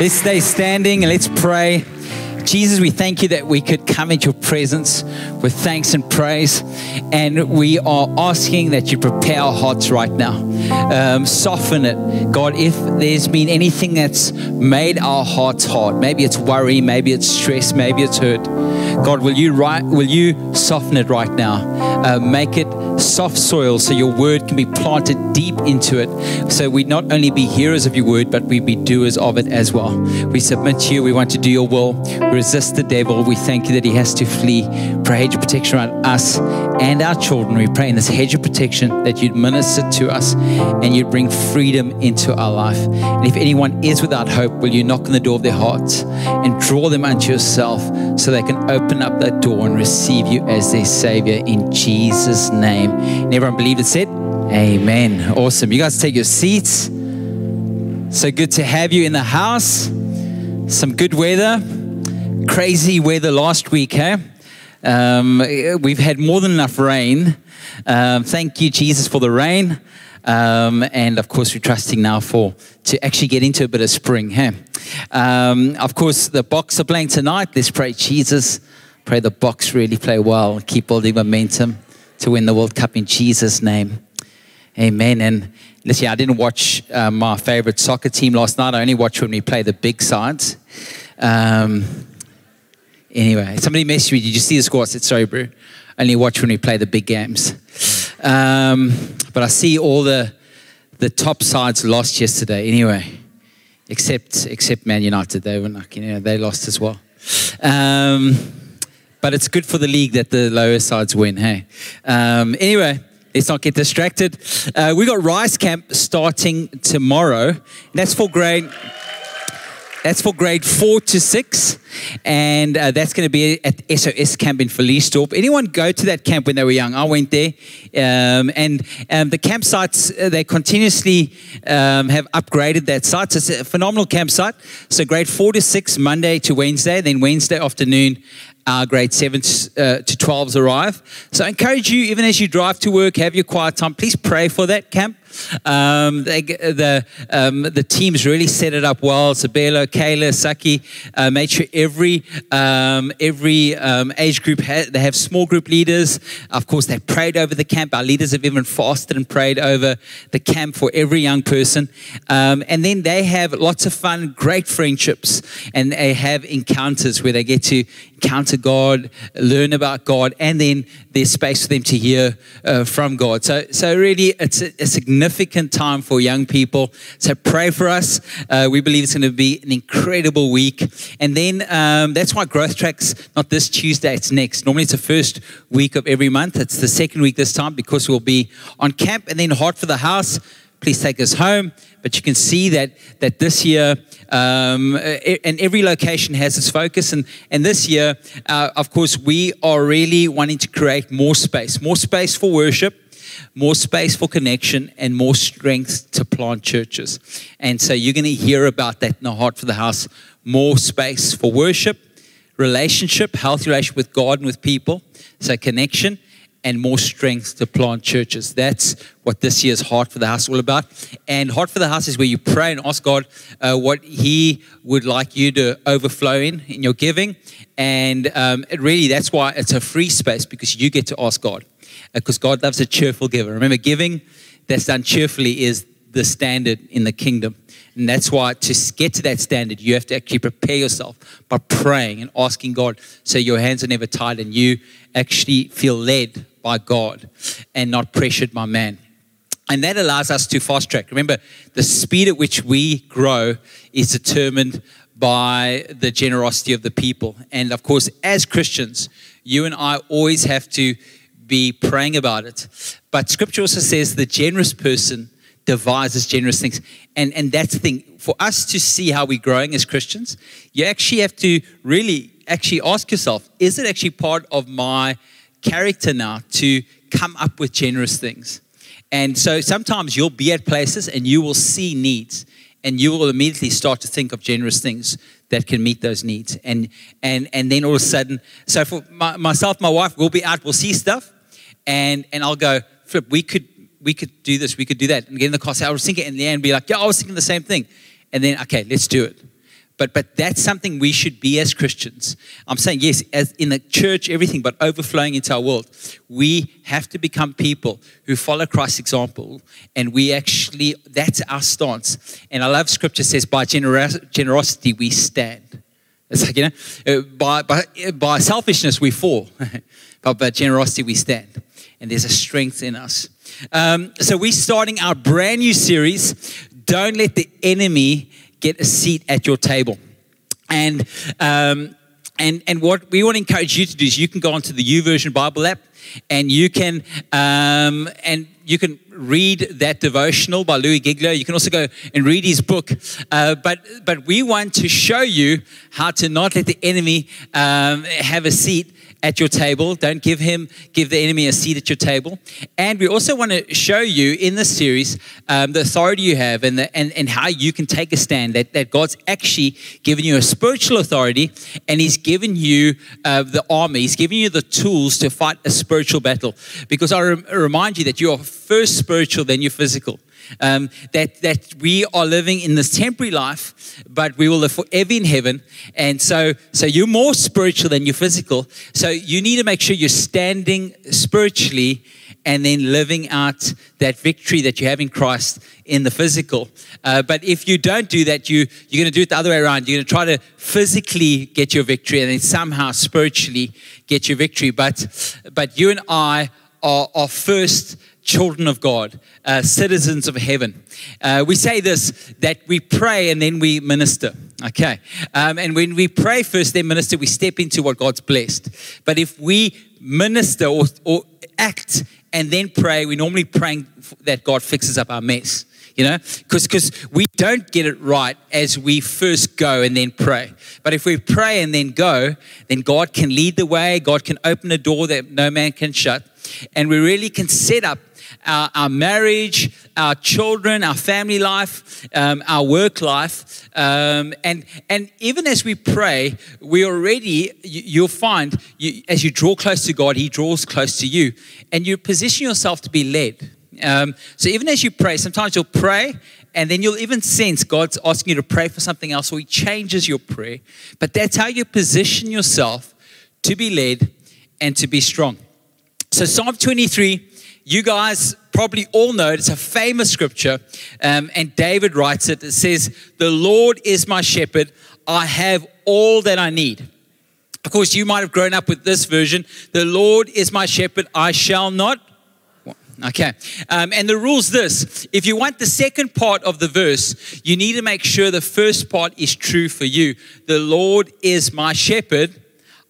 Let's stay standing and let's pray. Jesus, we thank you that we could come into your presence with thanks and praise. And we are asking that you prepare our hearts right now. Um, soften it. God, if there's been anything that's made our hearts hard, maybe it's worry, maybe it's stress, maybe it's hurt. God, will you right, will you soften it right now? Uh, make it soft soil so your word can be planted deep into it. So we not only be hearers of your word, but we be doers of it as well. We submit to you. We want to do your will. We resist the devil. We thank you that he has to flee. Pray hedge of protection around us and our children. We pray in this hedge of protection that you'd minister to us and you'd bring freedom into our life. And if anyone is without hope, will you knock on the door of their hearts and draw them unto yourself so they can open up that door and receive you as their Savior in Jesus' name. And everyone believed it said, Amen. Awesome. You guys take your seats. So good to have you in the house. Some good weather. Crazy weather last week, hey? Um, we've had more than enough rain. Um, thank you, Jesus, for the rain. Um, and of course, we're trusting now for to actually get into a bit of spring. Hey, um, of course, the Boks are playing tonight. Let's pray, Jesus. Pray the Boks really play well, keep building momentum to win the World Cup in Jesus' name. Amen. And listen, I didn't watch uh, my favorite soccer team last night. I only watched when we play the big sides. Um, anyway, somebody messaged me. Did you see the score? I said, sorry, bro. Only watch when we play the big games. Um, but I see all the the top sides lost yesterday. Anyway, except except Man United, they were like, you know, they lost as well. Um, but it's good for the league that the lower sides win. Hey. Um, anyway, let's not get distracted. Uh, we got Rice Camp starting tomorrow. That's for grade. That's for grade four to six, and uh, that's going to be at SOS Camp in Verliesdorp. Anyone go to that camp when they were young? I went there, um, and um, the campsites uh, they continuously um, have upgraded that site. It's a phenomenal campsite. So grade four to six, Monday to Wednesday, then Wednesday afternoon our grade 7 uh, to 12s arrive. So I encourage you, even as you drive to work, have your quiet time, please pray for that camp. Um, they, the, um, the teams really set it up well. Sabelo, Kayla, Saki uh, made sure every, um, every um, age group, ha- they have small group leaders. Of course, they prayed over the camp. Our leaders have even fasted and prayed over the camp for every young person. Um, and then they have lots of fun, great friendships, and they have encounters where they get to encounter God, learn about God, and then there's space for them to hear uh, from God. So, so really, it's a, a, significant time for young people. So pray for us. Uh, we believe it's going to be an incredible week. And then um, that's why Growth Track's not this Tuesday, it's next. Normally it's the first week of every month. It's the second week this time because we'll be on camp and then Heart for the House. Please take us home. But you can see that, that this year, um, and every location has its focus. And, and this year, uh, of course, we are really wanting to create more space, more space for worship, more space for connection, and more strength to plant churches. And so you're going to hear about that in the heart for the house more space for worship, relationship, healthy relationship with God and with people. So connection and more strength to plant churches. That's what this year's Heart for the House is all about. And Heart for the House is where you pray and ask God uh, what He would like you to overflow in in your giving. And um, really, that's why it's a free space because you get to ask God. Because uh, God loves a cheerful giver. Remember, giving that's done cheerfully is the standard in the kingdom. And that's why to get to that standard, you have to actually prepare yourself by praying and asking God so your hands are never tied and you actually feel led by God and not pressured by man. And that allows us to fast track. Remember, the speed at which we grow is determined by the generosity of the people. And of course, as Christians, you and I always have to be praying about it. But scripture also says the generous person devises generous things. And, and that's the thing. For us to see how we're growing as Christians, you actually have to really actually ask yourself, is it actually part of my character now to come up with generous things. And so sometimes you'll be at places and you will see needs and you will immediately start to think of generous things that can meet those needs. And and and then all of a sudden, so for my, myself, my wife, we'll be out, we'll see stuff, and and I'll go, Flip, we could we could do this, we could do that, and get in the car. Say, I was thinking, and the end be like, yeah, I was thinking the same thing, and then okay, let's do it. but but that's something we should be as Christians. I'm saying yes, as in the church, everything, but overflowing into our world. We have to become people who follow Christ's example, and we actually that's our stance. And I love Scripture says, by generos- generosity we stand. It's like you know, uh, by by by selfishness we fall, but by generosity we stand, and there's a strength in us. Um, so we're starting our brand new series. Don't let the enemy get a seat at your table. And um, and and what we want to encourage you to do is you can go onto the YouVersion Bible app and you can um, and you can read that devotional by Louie Giglio. You can also go and read his book. Uh, but but we want to show you how to not let the enemy um, have a seat at your table. Don't give him, give the enemy a seat at your table. And we also want to show you in this series um, the authority you have and, the, and, and how you can take a stand. That, that God's actually given you a spiritual authority and He's given you uh, the army. He's given you the tools to fight a spiritual battle. Because I rem- remind you that you are first spiritual, then you're physical. Um, that, that we are living in this temporary life, but we will live forever in heaven. And so, so you're more spiritual than you're physical. So you need to make sure you're standing spiritually and then living out that victory that you have in Christ in the physical. Uh, but if you don't do that, you, you're going to do it the other way around. You're going to try to physically get your victory and then somehow spiritually get your victory. But, but you and I are, are first children of God, uh, citizens of heaven. Uh, we say this that we pray and then we minister. Okay. Um, and when we pray first, then minister, we step into what God's blessed. But if we minister or, or act and then pray, we're normally praying that God fixes up our mess. You know, because we don't get it right as we first go and then pray. But if we pray and then go, then God can lead the way. God can open a door that no man can shut. And we really can set up our, our marriage, our children, our family life, um, our work life. Um, and, and even as we pray, we already, you, will find you, as you draw close to God, He draws close to you. And you position yourself to be led. Um, so even as you pray, sometimes you'll pray and then you'll even sense God's asking you to pray for something else, or He changes your prayer. But that's how you position yourself to be led and to be strong. So, Psalm 23 you guys probably all know it. It's a famous scripture, um, and David writes it. It says, The Lord is my shepherd. I have all that I need. Of course, you might have grown up with this version The Lord is my shepherd. I shall not. Okay. Um, and the rule's this if you want the second part of the verse, you need to make sure the first part is true for you. The Lord is my shepherd.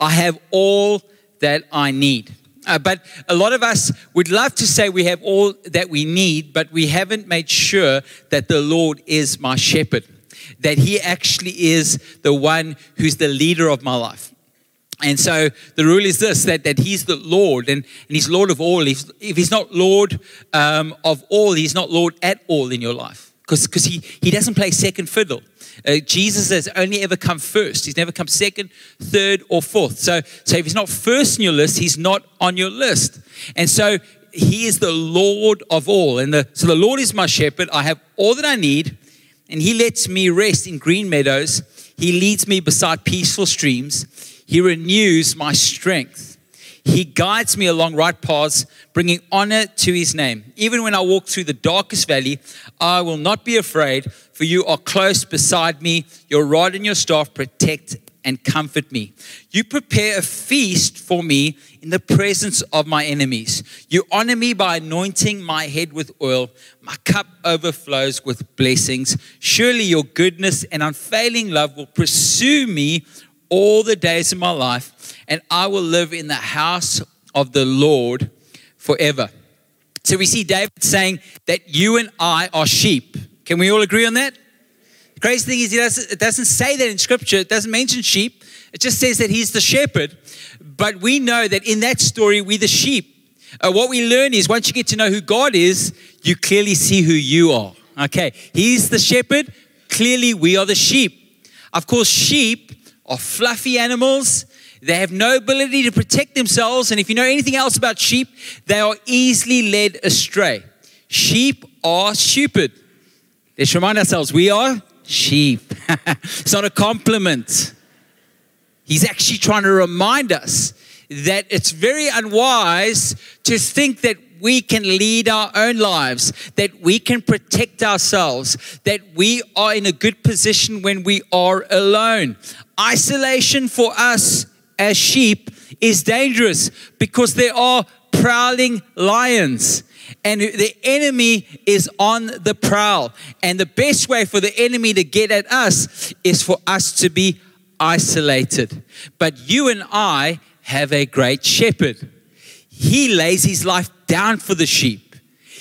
I have all that I need. Uh, but a lot of us would love to say we have all that we need, but we haven't made sure that the Lord is my shepherd, that He actually is the one who's the leader of my life. And so the rule is this that, that He's the Lord and, and He's Lord of all. If, if He's not Lord um, of all, He's not Lord at all in your life because he, he doesn't play second fiddle. Uh, Jesus has only ever come first. He's never come second, third, or fourth. So, so if he's not first in your list, he's not on your list. And so he is the Lord of all. And the, so the Lord is my shepherd. I have all that I need, and he lets me rest in green meadows. He leads me beside peaceful streams. He renews my strength. He guides me along right paths, bringing honor to his name. Even when I walk through the darkest valley, I will not be afraid, for you are close beside me. Your rod and your staff protect and comfort me. You prepare a feast for me in the presence of my enemies. You honor me by anointing my head with oil. My cup overflows with blessings. Surely your goodness and unfailing love will pursue me all the days of my life, and I will live in the house of the Lord forever. So we see David saying that you and I are sheep. Can we all agree on that? The crazy thing is, doesn't, it doesn't say that in scripture, it doesn't mention sheep. It just says that he's the shepherd. But we know that in that story, we're the sheep. Uh, what we learn is once you get to know who God is, you clearly see who you are. Okay, he's the shepherd. Clearly, we are the sheep. Of course, sheep are fluffy animals. They have no ability to protect themselves. And if you know anything else about sheep, they are easily led astray. Sheep are stupid. Let's remind ourselves we are sheep. it's not a compliment. He's actually trying to remind us that it's very unwise to think that we can lead our own lives, that we can protect ourselves, that we are in a good position when we are alone. Isolation for us as sheep is dangerous because there are prowling lions and the enemy is on the prowl. And the best way for the enemy to get at us is for us to be isolated. But you and I have a great shepherd. He lays his life down for the sheep.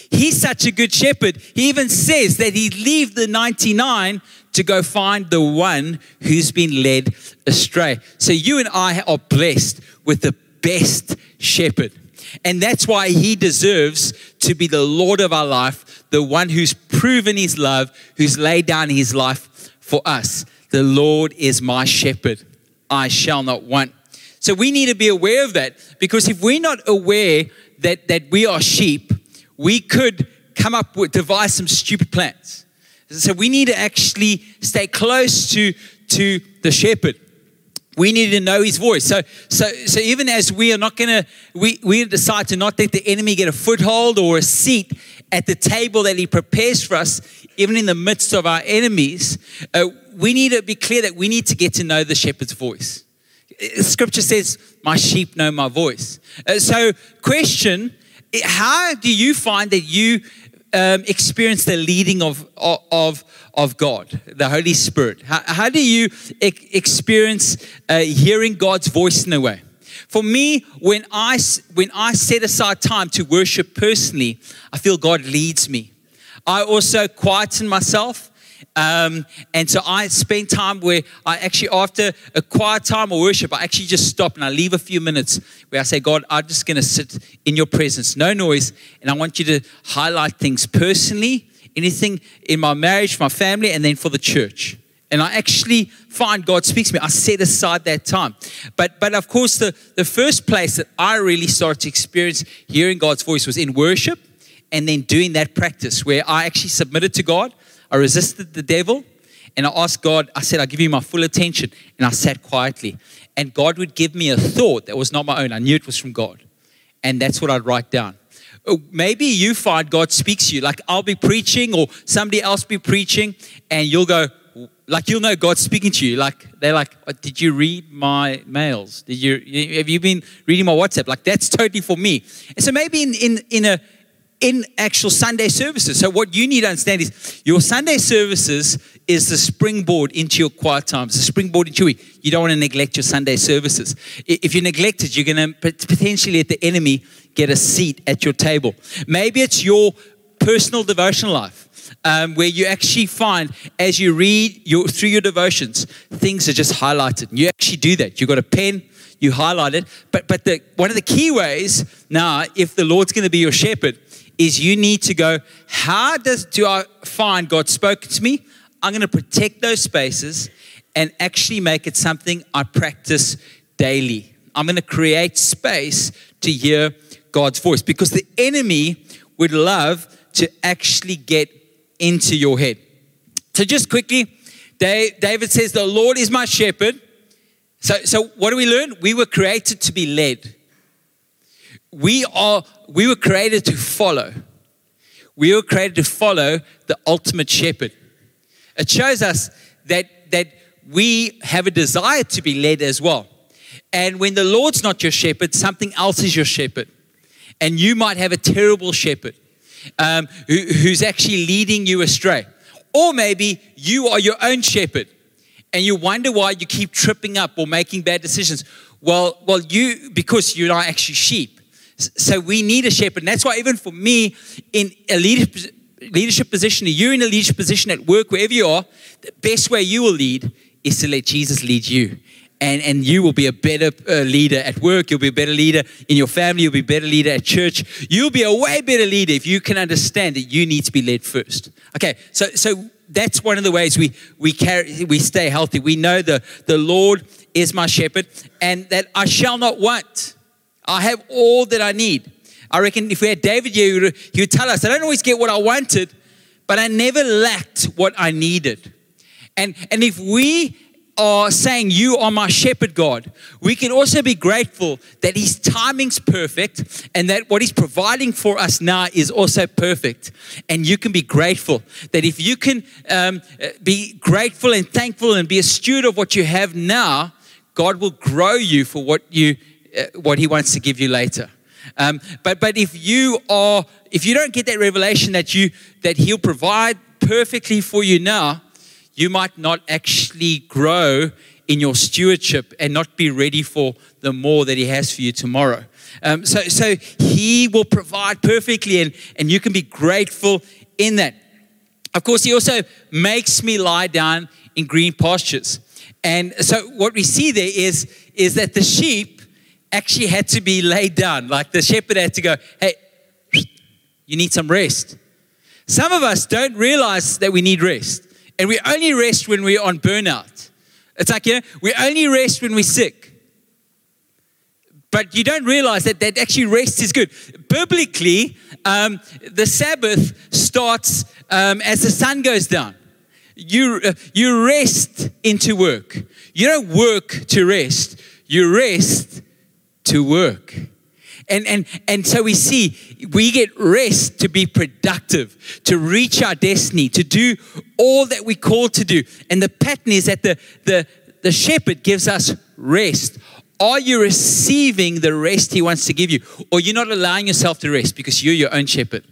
He's such a good shepherd. He even says that he'd leave the 99 to go find the one who's been led astray. So you and I are blessed with the best shepherd. And that's why he deserves to be the Lord of our life, the one who's proven his love, who's laid down his life for us. The Lord is my shepherd. I shall not want. So we need to be aware of that because if we're not aware that, that we are sheep, we could come up with, devise some stupid plans. So we need to actually stay close to, to the shepherd. We need to know his voice. So, so, so even as we are not going to, we, we decide to not let the enemy get a foothold or a seat at the table that he prepares for us, even in the midst of our enemies, uh, we need to be clear that we need to get to know the shepherd's voice. Scripture says, My sheep know my voice. Uh, so, question how do you find that you um, experience the leading of, of, of God, the Holy Spirit? How, how do you experience uh, hearing God's voice in a way? For me, when I, when I set aside time to worship personally, I feel God leads me. I also quieten myself. Um, and so I spend time where I actually, after a quiet time of worship, I actually just stop and I leave a few minutes where I say, God, I'm just going to sit in your presence, no noise. And I want you to highlight things personally, anything in my marriage, my family, and then for the church. And I actually find God speaks to me. I set aside that time. But, but of course, the, the first place that I really started to experience hearing God's voice was in worship and then doing that practice where I actually submitted to God I resisted the devil and I asked God, I said, I give you my full attention. And I sat quietly. And God would give me a thought that was not my own. I knew it was from God. And that's what I'd write down. Oh, maybe you find God speaks to you. Like I'll be preaching or somebody else be preaching, and you'll go, like you'll know God's speaking to you. Like they're like, oh, did you read my mails? Did you have you been reading my WhatsApp? Like that's totally for me. And so maybe in in in a in actual Sunday services. So, what you need to understand is your Sunday services is the springboard into your quiet times, the springboard into your week. You don't want to neglect your Sunday services. If you neglect it, you're going to potentially let the enemy get a seat at your table. Maybe it's your personal devotional life. Um, where you actually find as you read your, through your devotions, things are just highlighted. You actually do that. You've got a pen, you highlight it. But, but the, one of the key ways now, if the Lord's going to be your shepherd, is you need to go, how does do I find God spoke to me? I'm going to protect those spaces and actually make it something I practice daily. I'm going to create space to hear God's voice because the enemy would love to actually get into your head. So, just quickly, David says, The Lord is my shepherd. So, so what do we learn? We were created to be led. We are we were created to follow. We were created to follow the ultimate shepherd. It shows us that that we have a desire to be led as well. And when the Lord's not your shepherd, something else is your shepherd. And you might have a terrible shepherd um, who, who's actually leading you astray. Or maybe you are your own shepherd and you wonder why you keep tripping up or making bad decisions. Well, well, you because you're not actually sheep. So we need a shepherd. And that's why, even for me, in a leadership, leadership position, you're in a leadership position at work, wherever you are, the best way you will lead is to let Jesus lead you. And, and you will be a better uh, leader at work. You'll be a better leader in your family. You'll be a better leader at church. You'll be a way better leader if you can understand that you need to be led first. Okay, so, so that's one of the ways we, we, carry, we stay healthy. We know the, the Lord is my shepherd and that I shall not want. I have all that I need. I reckon if we had David here, he would, tell us, I don't always get what I wanted, but I never lacked what I needed. And, and if we are saying, You are my shepherd, God, we can also be grateful that His timing's perfect and that what He's providing for us now is also perfect. And you can be grateful that if you can um, be grateful and thankful and be a steward of what you have now, God will grow you for what, you, what He wants to give you later. Um, but but if you are if you don't get that revelation that you that He'll provide perfectly for you now, you might not actually grow in your stewardship and not be ready for the more that He has for you tomorrow. Um, so, so He will provide perfectly, and, and you can be grateful in that. Of course, He also makes me lie down in green pastures. And so, what we see there is, is that the sheep actually had to be laid down. Like the shepherd had to go, hey, you need some rest. Some of us don't realize that we need rest. And we only rest when we're on burnout. It's like, you know, we only rest when we're sick. But you don't realize that, that actually rest is good. Biblically, um, the Sabbath starts um, as the sun goes down. You, uh, you rest into work. You don't work to rest, you rest to work. And, and, and so we see we get rest to be productive, to reach our destiny, to do all that we call to do. And the pattern is that the, the, the shepherd gives us rest. Are you receiving the rest he wants to give you? Or you're not allowing yourself to rest because you're your own shepherd?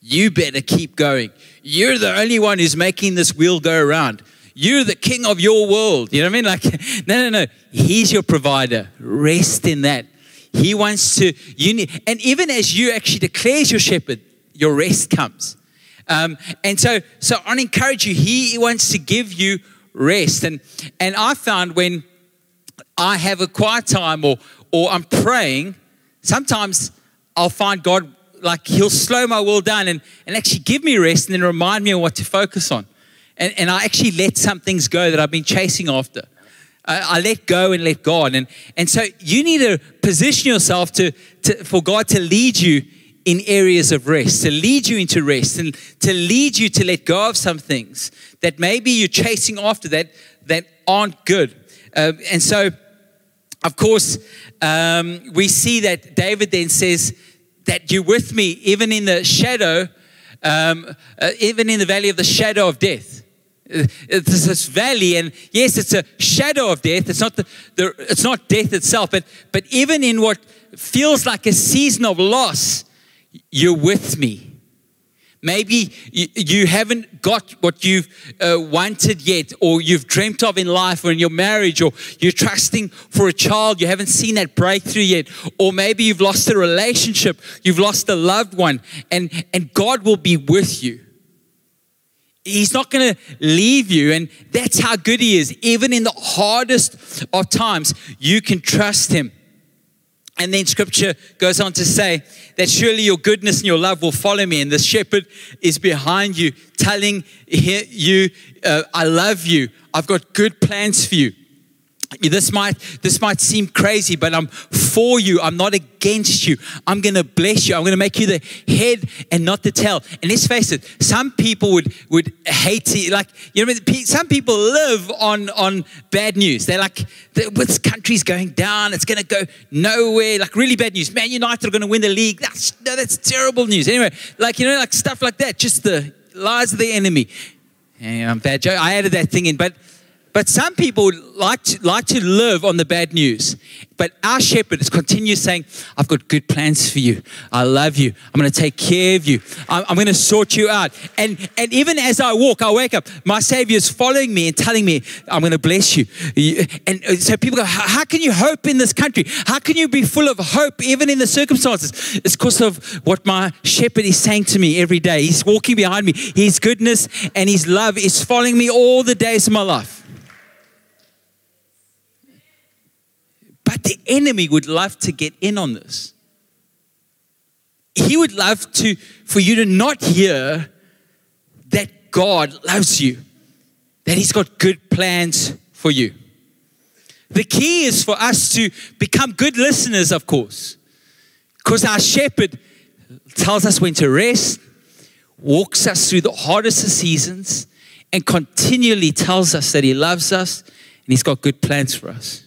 You better keep going. You're the only one who's making this wheel go around. You're the king of your world. You know what I mean? Like, no, no, no. He's your provider. Rest in that. He wants to, you need, and even as you actually declares your shepherd, your rest comes. Um, and so, so I encourage you, he wants to give you rest. And, and I found when I have a quiet time or, or I'm praying, sometimes I'll find God, like he'll slow my will down and, and actually give me rest and then remind me of what to focus on. And, and I actually let some things go that I've been chasing after. I, I let go and let God. And, and so you need to position yourself to, to, for God to lead you in areas of rest, to lead you into rest, and to lead you to let go of some things that maybe you're chasing after that that aren't good. Uh, and so, of course, um, we see that David then says that you're with me even in the shadow, um, uh, even in the valley of the shadow of death. It's this valley, and yes, it's a shadow of death. It's not the, the, it's not death itself, but but even in what feels like a season of loss, you're with me. Maybe you, you haven't got what you've uh, wanted yet, or you've dreamt of in life, or in your marriage, or you're trusting for a child. You haven't seen that breakthrough yet, or maybe you've lost a relationship, you've lost a loved one, and and God will be with you. He's not going to leave you. And that's how good He is. Even in the hardest of times, you can trust Him. And then scripture goes on to say that surely your goodness and your love will follow me. And the shepherd is behind you, telling you, uh, I love you. I've got good plans for you. This might this might seem crazy, but I'm for you. I'm not against you. I'm going to bless you. I'm going to make you the head and not the tail. And let's face it, some people would would hate it. Like you know, some people live on on bad news. They're like, this country's going down. It's going to go nowhere. Like really bad news. Man United are going to win the league. That's no, that's terrible news. Anyway, like you know, like stuff like that. Just the lies of the enemy. Yeah, I'm bad joke. I added that thing in, but but some people like to, like to live on the bad news. But our shepherd is continues saying, I've got good plans for you. I love you. I'm going to take care of you. I'm, I'm going to sort you out. And, and even as I walk, I wake up, my Savior is following me and telling me, I'm going to bless you. And uh, so people go, How can you hope in this country? How can you be full of hope even in the circumstances? It's because of what my shepherd is saying to me every day. He's walking behind me. His goodness and His love is following me all the days of my life. But the enemy would love to get in on this. He would love to for you to not hear that God loves you, that He's got good plans for you. The key is for us to become good listeners, of course, because our shepherd tells us when to rest, walks us through the hardest of seasons, and continually tells us that He loves us and He's got good plans for us.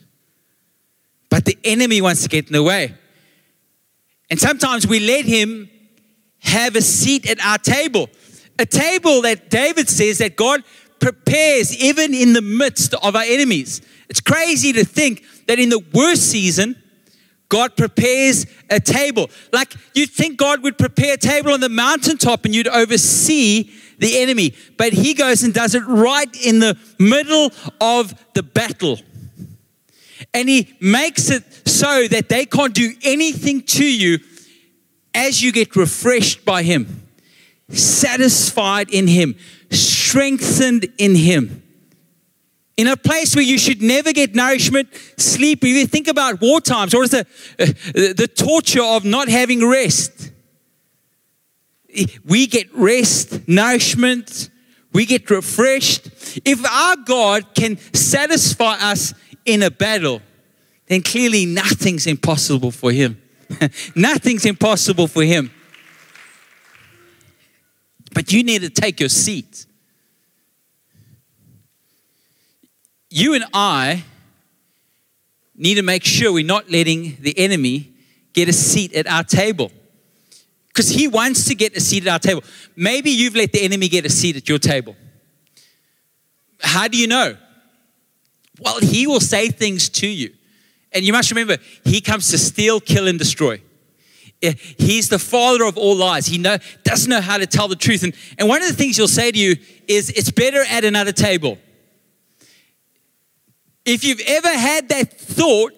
But the enemy wants to get in the way. And sometimes we let Him have a seat at our table. A table that David says that God prepares even in the midst of our enemies. It's crazy to think that in the worst season, God prepares a table. Like you'd think God would prepare a table on the mountaintop and you'd oversee the enemy. But he goes and does it right in the middle of the battle. And he makes it so that they can't do anything to you as you get refreshed by him, satisfied in him, strengthened in him in a place where you should never get nourishment, sleep. If you think about war times, is the, uh, the torture of not having rest? We get rest, nourishment, we get refreshed. If our God can satisfy us in a battle, then clearly nothing's impossible for Him. nothing's impossible for Him. But you need to take your seat. you and I need to make sure we're not letting the enemy get a seat at our table. Because he wants to get a seat at our table. Maybe you've let the enemy get a seat at your table. How do you know? Well, he will say things to you. And you must remember, he comes to steal, kill, and destroy. He's the father of all lies. He know, doesn't know how to tell the truth. And, and one of the things he'll say to you is, It's better at another table. If you've ever had that thought,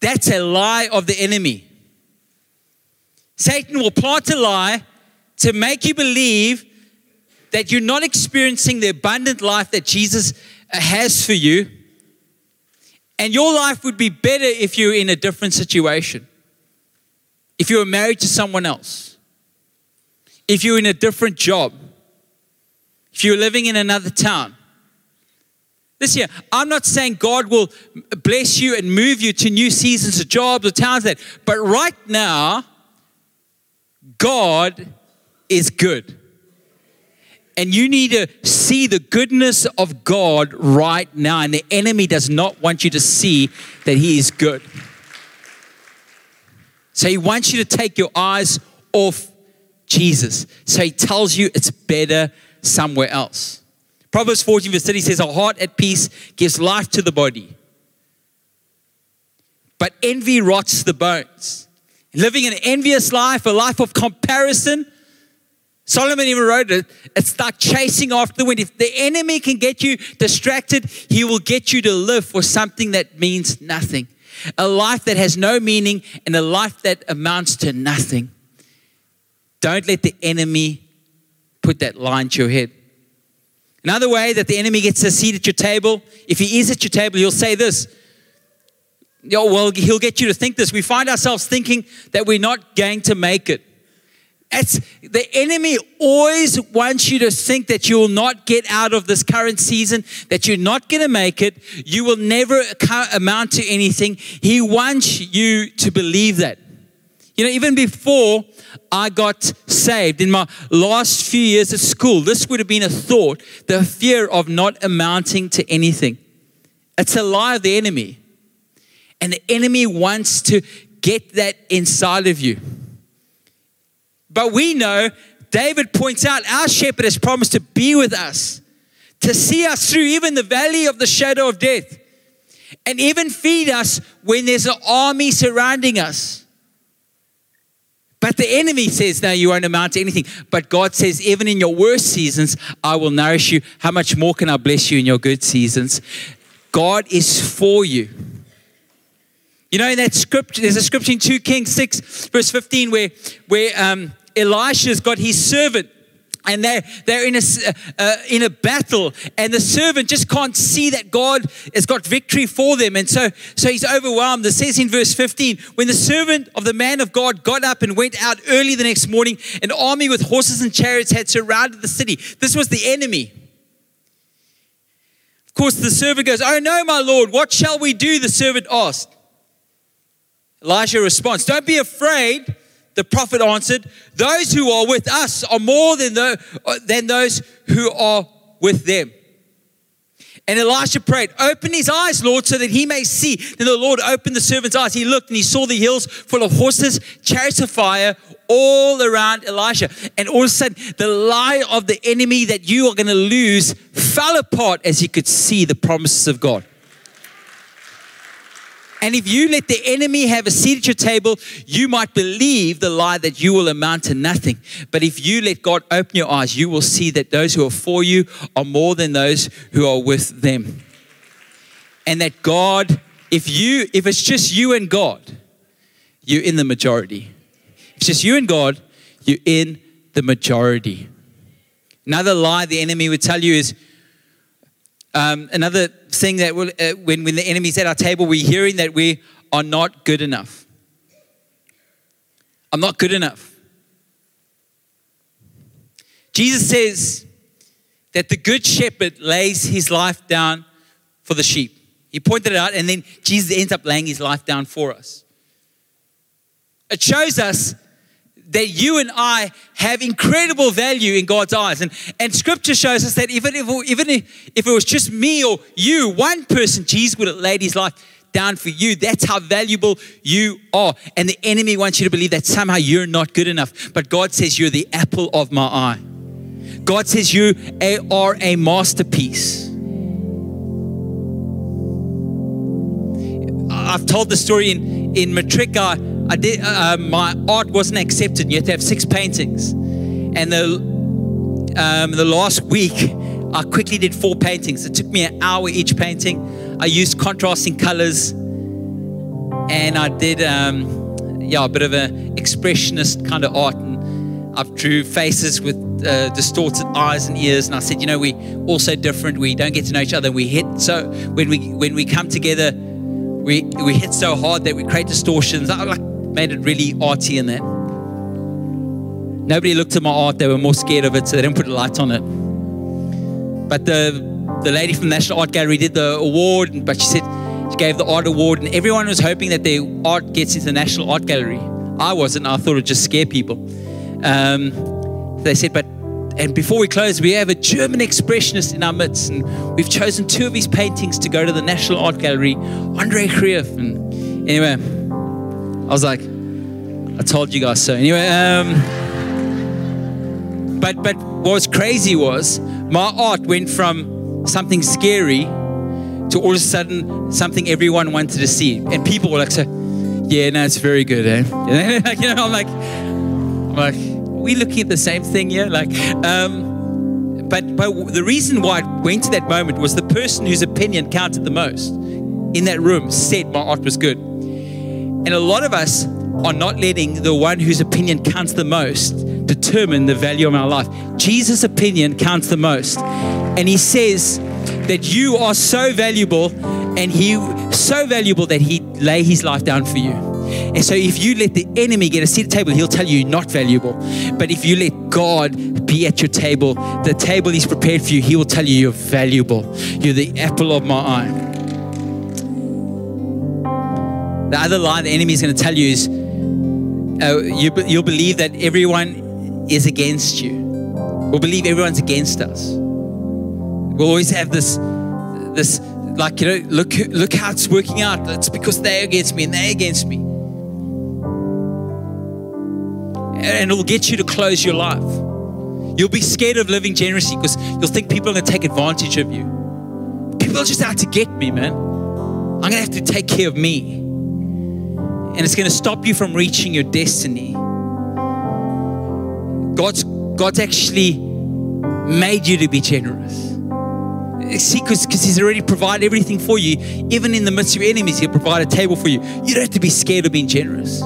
that's a lie of the enemy. Satan will plant a lie to make you believe that you're not experiencing the abundant life that Jesus has for you. And your life would be better if you're in a different situation. If you were married to someone else. If you're in a different job. If you're living in another town. This year, I'm not saying God will bless you and move you to new seasons of jobs or towns that, but right now, God is good. And you need to see the goodness of God right now. And the enemy does not want you to see that He is good. So He wants you to take your eyes off Jesus. So He tells you it's better somewhere else. Proverbs 14, verse 30 says, A heart at peace gives life to the body, but envy rots the bones. Living an envious life, a life of comparison, Solomon even wrote it, it's like chasing after the wind. If the enemy can get you distracted, he will get you to live for something that means nothing. A life that has no meaning and a life that amounts to nothing. Don't let the enemy put that line to your head. Another way that the enemy gets a seat at your table, if he is at your table, he'll say this. Oh, well, he'll get you to think this. We find ourselves thinking that we're not going to make it. It's, the enemy always wants you to think that you will not get out of this current season, that you're not going to make it, you will never amount to anything. He wants you to believe that. You know, even before I got saved, in my last few years at school, this would have been a thought the fear of not amounting to anything. It's a lie of the enemy. And the enemy wants to get that inside of you. But we know, David points out, our shepherd has promised to be with us, to see us through even the valley of the shadow of death, and even feed us when there's an army surrounding us. But the enemy says, No, you won't amount to anything. But God says, Even in your worst seasons, I will nourish you. How much more can I bless you in your good seasons? God is for you. You know, in that scripture, there's a scripture in 2 Kings 6, verse 15, where, where um, Elisha's got his servant and they're, they're in, a, uh, in a battle and the servant just can't see that god has got victory for them. And so, so he's overwhelmed. It says in verse 15 when the servant of the man of god got up and went out early the next morning an army with horses and chariots had surrounded the city. This was the enemy. Of course the servant goes oh no my lord what shall we do? The servant asked elisha responds don't be afraid the prophet answered, Those who are with us are more than, the, uh, than those who are with them. And Elisha prayed, Open his eyes, Lord, so that he may see. Then the Lord opened the servant's eyes. He looked and he saw the hills full of horses, chariots of fire, all around Elisha. And all of a sudden, the lie of the enemy that you are going to lose fell apart as he could see the promises of God. And if you let the enemy have a seat at your table, you might believe the lie that you will amount to nothing. But if you let God open your eyes, you will see that those who are for you are more than those who are with them. And that God, if you, if it's just you and God, you're in the majority. If it's just you and God, you're in the majority. Another lie the enemy would tell you is um, another thing that will, uh, when, when the enemy's at our table, we're hearing that we are not good enough. I'm not good enough. Jesus says that the good shepherd lays his life down for the sheep. He pointed it out, and then Jesus ends up laying his life down for us. It shows us that you and I have incredible value in God's eyes. And, and scripture shows us that even if, even if it was just me or you, one person, Jesus would have laid his life down for you. That's how valuable you are. And the enemy wants you to believe that somehow you're not good enough. But God says you're the apple of my eye. God says you are a masterpiece. I've told the story in, in Matrica I did, uh, um, my art wasn't accepted. You had to have six paintings. And the, um, the last week, I quickly did four paintings. It took me an hour each painting. I used contrasting colors. And I did, um, yeah, a bit of an expressionist kind of art. And I drew faces with uh, distorted eyes and ears. And I said, you know, we all so different. We don't get to know each other. We hit so when we when we come together, we we hit so hard that we create distortions. I like made it really arty in that. Nobody looked at my art, they were more scared of it, so they didn't put a light on it. But the, the lady from the National Art Gallery did the award, but she said she gave the art award, and everyone was hoping that their art gets into the National Art Gallery. I wasn't, I thought it would just scare people. Um, they said, but and before we close, we have a German expressionist in our midst, and we've chosen two of his paintings to go to the National Art Gallery, Andre Greeff. And anyway, I was like, I told you guys so. Anyway, um, but but what was crazy was my art went from something scary to all of a sudden something everyone wanted to see, and people were like, "So, yeah, no, it's very good." Eh? know, I'm like, I'm like, we looking at the same thing here? Like, um, but but the reason why I went to that moment was the person whose opinion counted the most in that room said my art was good. And a lot of us are not letting the one whose opinion counts the most determine the value of our life. Jesus' opinion counts the most. And he says that you are so valuable and he so valuable that he lay his life down for you. And so if you let the enemy get a seat at the table, he'll tell you you're not valuable. But if you let God be at your table, the table he's prepared for you, he will tell you you're valuable. You're the apple of my eye. The other lie the enemy is going to tell you is uh, you, you'll believe that everyone is against you. We'll believe everyone's against us. We'll always have this, this like, you know, look, look how it's working out. It's because they're against me and they're against me. And it'll get you to close your life. You'll be scared of living generously because you'll think people are going to take advantage of you. People are just out to get me, man. I'm going to have to take care of me and it's going to stop you from reaching your destiny. God's, God's actually made you to be generous. See, because He's already provided everything for you. Even in the midst of your enemies, He'll provide a table for you. You don't have to be scared of being generous.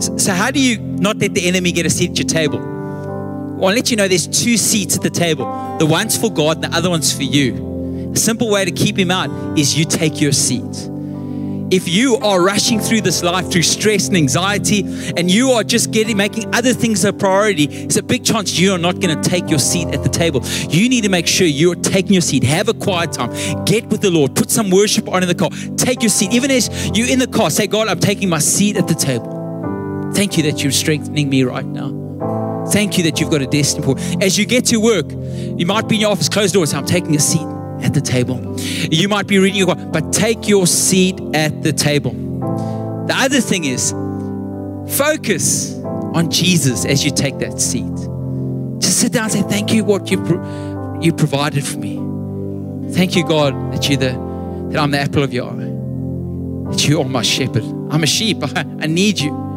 So, how do you not let the enemy get a seat at your table? Well, I'll let you know there's two seats at the table. The one's for God, and the other one's for you. A simple way to keep him out is you take your seat. If you are rushing through this life through stress and anxiety and you are just getting making other things a priority it's a big chance you are not going to take your seat at the table. You need to make sure you're taking your seat. Have a quiet time. Get with the lord. Put some worship on in the car. Take your seat. Even as you're in the car say god i'm taking my seat at the table thank you that you're strengthening me right now Thank you that you've got a destiny for. As you get to work, you might be in your office, closed doors. I'm taking a seat at the table. You might be reading your book, but take your seat at the table. The other thing is focus on Jesus as you take that seat. Just sit down and say, Thank you, what you, you provided for me. Thank you, God, that you're the that I'm the apple of your eye. That you are my shepherd. I'm a sheep. I, I need you.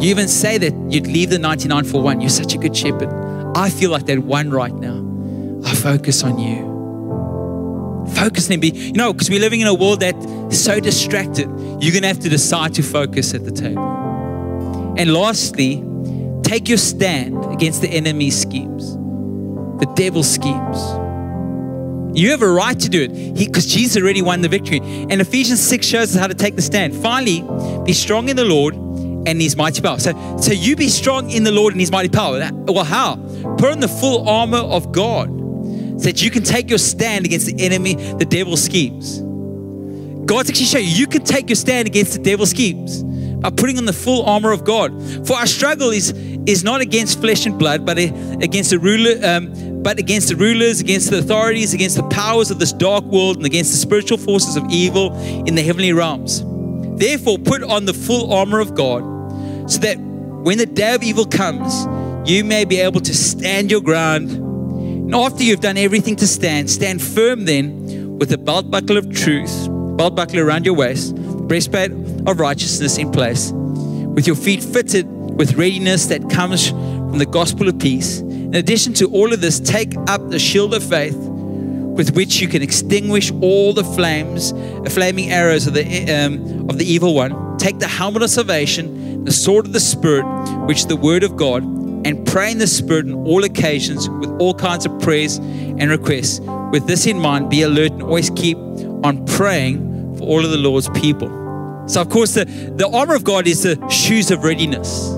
You even say that you'd leave the 99 for one. You're such a good shepherd. I feel like that one right now. I focus on you. Focus and be, you know, because we're living in a world that's so distracted. You're going to have to decide to focus at the table. And lastly, take your stand against the enemy's schemes, the devil's schemes. You have a right to do it because Jesus already won the victory. And Ephesians 6 shows us how to take the stand. Finally, be strong in the Lord and his mighty power. So, so you be strong in the Lord and his mighty power. Well, how? Put on the full armor of God so that you can take your stand against the enemy, the devil's schemes. God's actually showing you you can take your stand against the devil's schemes by putting on the full armor of God. For our struggle is is not against flesh and blood, but against the ruler, um, but against the rulers, against the authorities, against the powers of this dark world, and against the spiritual forces of evil in the heavenly realms. Therefore, put on the full armor of God, so that when the day of evil comes, you may be able to stand your ground. And after you've done everything to stand, stand firm then with the belt buckle of truth, belt buckle around your waist, breastplate of righteousness in place, with your feet fitted with readiness that comes from the gospel of peace. In addition to all of this, take up the shield of faith with which you can extinguish all the flames, the flaming arrows of the, um, of the evil one. Take the helmet of salvation, the sword of the Spirit, which is the word of God, and pray in the Spirit on all occasions with all kinds of prayers and requests. With this in mind, be alert and always keep on praying for all of the Lord's people. So, of course, the, the armor of God is the shoes of readiness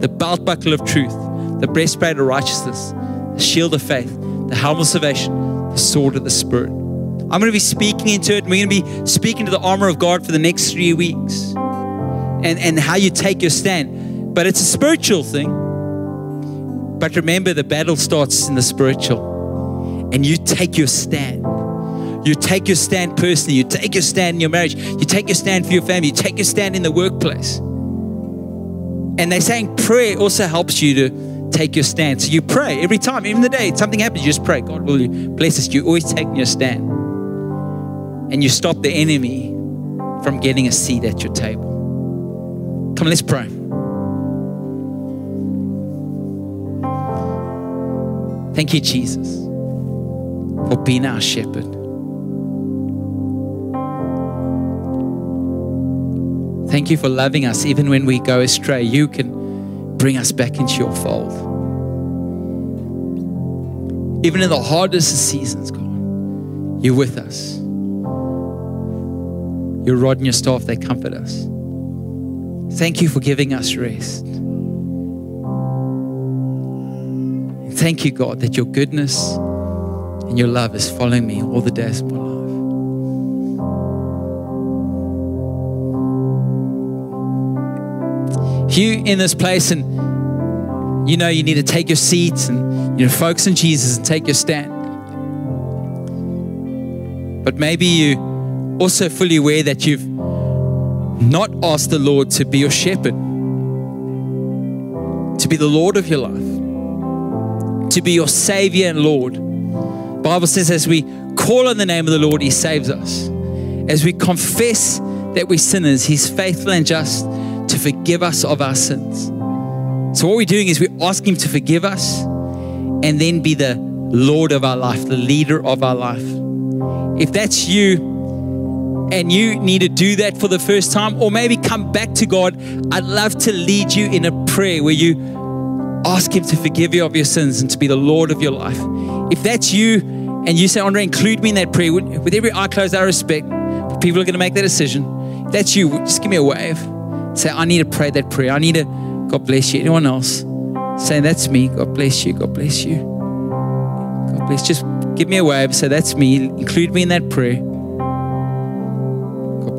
the belt buckle of truth, the breastplate of righteousness, the shield of faith, the helmet of salvation, the sword of the Spirit. I'm going to be speaking into it. And we're going to be speaking to the armor of God for the next three weeks and, and how you take your stand. But it's a spiritual thing. But remember, the battle starts in the spiritual, and you take your stand. You take your stand personally, you take your stand in your marriage, you take your stand for your family, you take your stand in the workplace. And they're saying prayer also helps you to take your stand. So you pray every time, even the day something happens, you just pray, God will bless us. You always take your stand. And you stop the enemy from getting a seat at your table. Come on, let's pray. Thank you, Jesus, for being our shepherd. Thank you for loving us even when we go astray. You can bring us back into your fold. Even in the hardest of seasons, God, you're with us. Your rod and your staff, they comfort us. Thank you for giving us rest. thank you, God, that your goodness and your love is following me all the days of my life. If you in this place and you know you need to take your seats and you know focus on Jesus and take your stand. But maybe you also fully aware that you've not ask the Lord to be your shepherd, to be the Lord of your life, to be your Savior and Lord. Bible says as we call on the name of the Lord, He saves us. As we confess that we're sinners, He's faithful and just to forgive us of our sins. So, what we're doing is we're asking Him to forgive us and then be the Lord of our life, the leader of our life. If that's you, and you need to do that for the first time, or maybe come back to God, I'd love to lead you in a prayer where you ask Him to forgive you of your sins and to be the Lord of your life. If that's you, and you say, Andre, include me in that prayer, with every eye closed, I respect, people are going to make that decision. If that's you, just give me a wave. Say, I need to pray that prayer. I need to, God bless you. Anyone else? Say, that's me. God bless you. God bless you. God bless. Just give me a wave. Say, that's me. Include me in that prayer.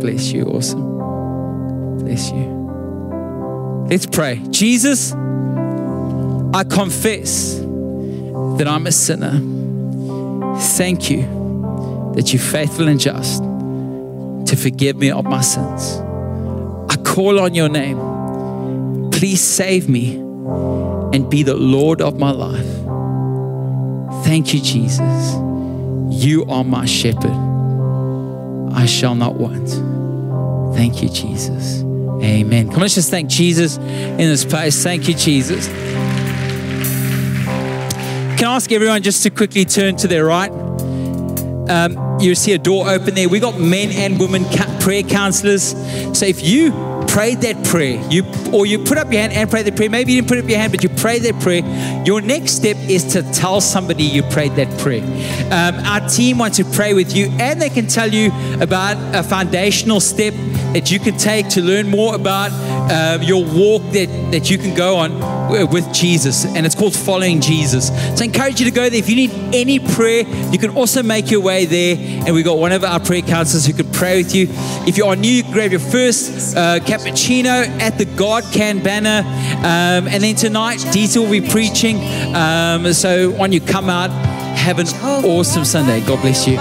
Bless you. Awesome. Bless you. Let's pray. Jesus, I confess that I'm a sinner. Thank you that you're faithful and just to forgive me of my sins. I call on your name. Please save me and be the Lord of my life. Thank you, Jesus. You are my shepherd. I shall not want. Thank you, Jesus. Amen. Come on, let's just thank Jesus in this place. Thank you, Jesus. Can I ask everyone just to quickly turn to their right? Um, you see a door open there. We got men and women prayer counselors. So if you prayed that prayer, you or you put up your hand and prayed that prayer. Maybe you didn't put up your hand, but you prayed that prayer. Your next step is to tell somebody you prayed that prayer. Um, our team wants to pray with you, and they can tell you about a foundational step that you can take to learn more about um, your walk that, that you can go on with Jesus. And it's called following Jesus. So I encourage you to go there. If you need any prayer, you can also make your way there. And we've got one of our prayer counselors who can pray with you. If you are new, grab your first uh, cappuccino at the God Can banner. Um, and then tonight, Dieter will be preaching. Um, so when you come out, have an awesome Sunday. God bless you.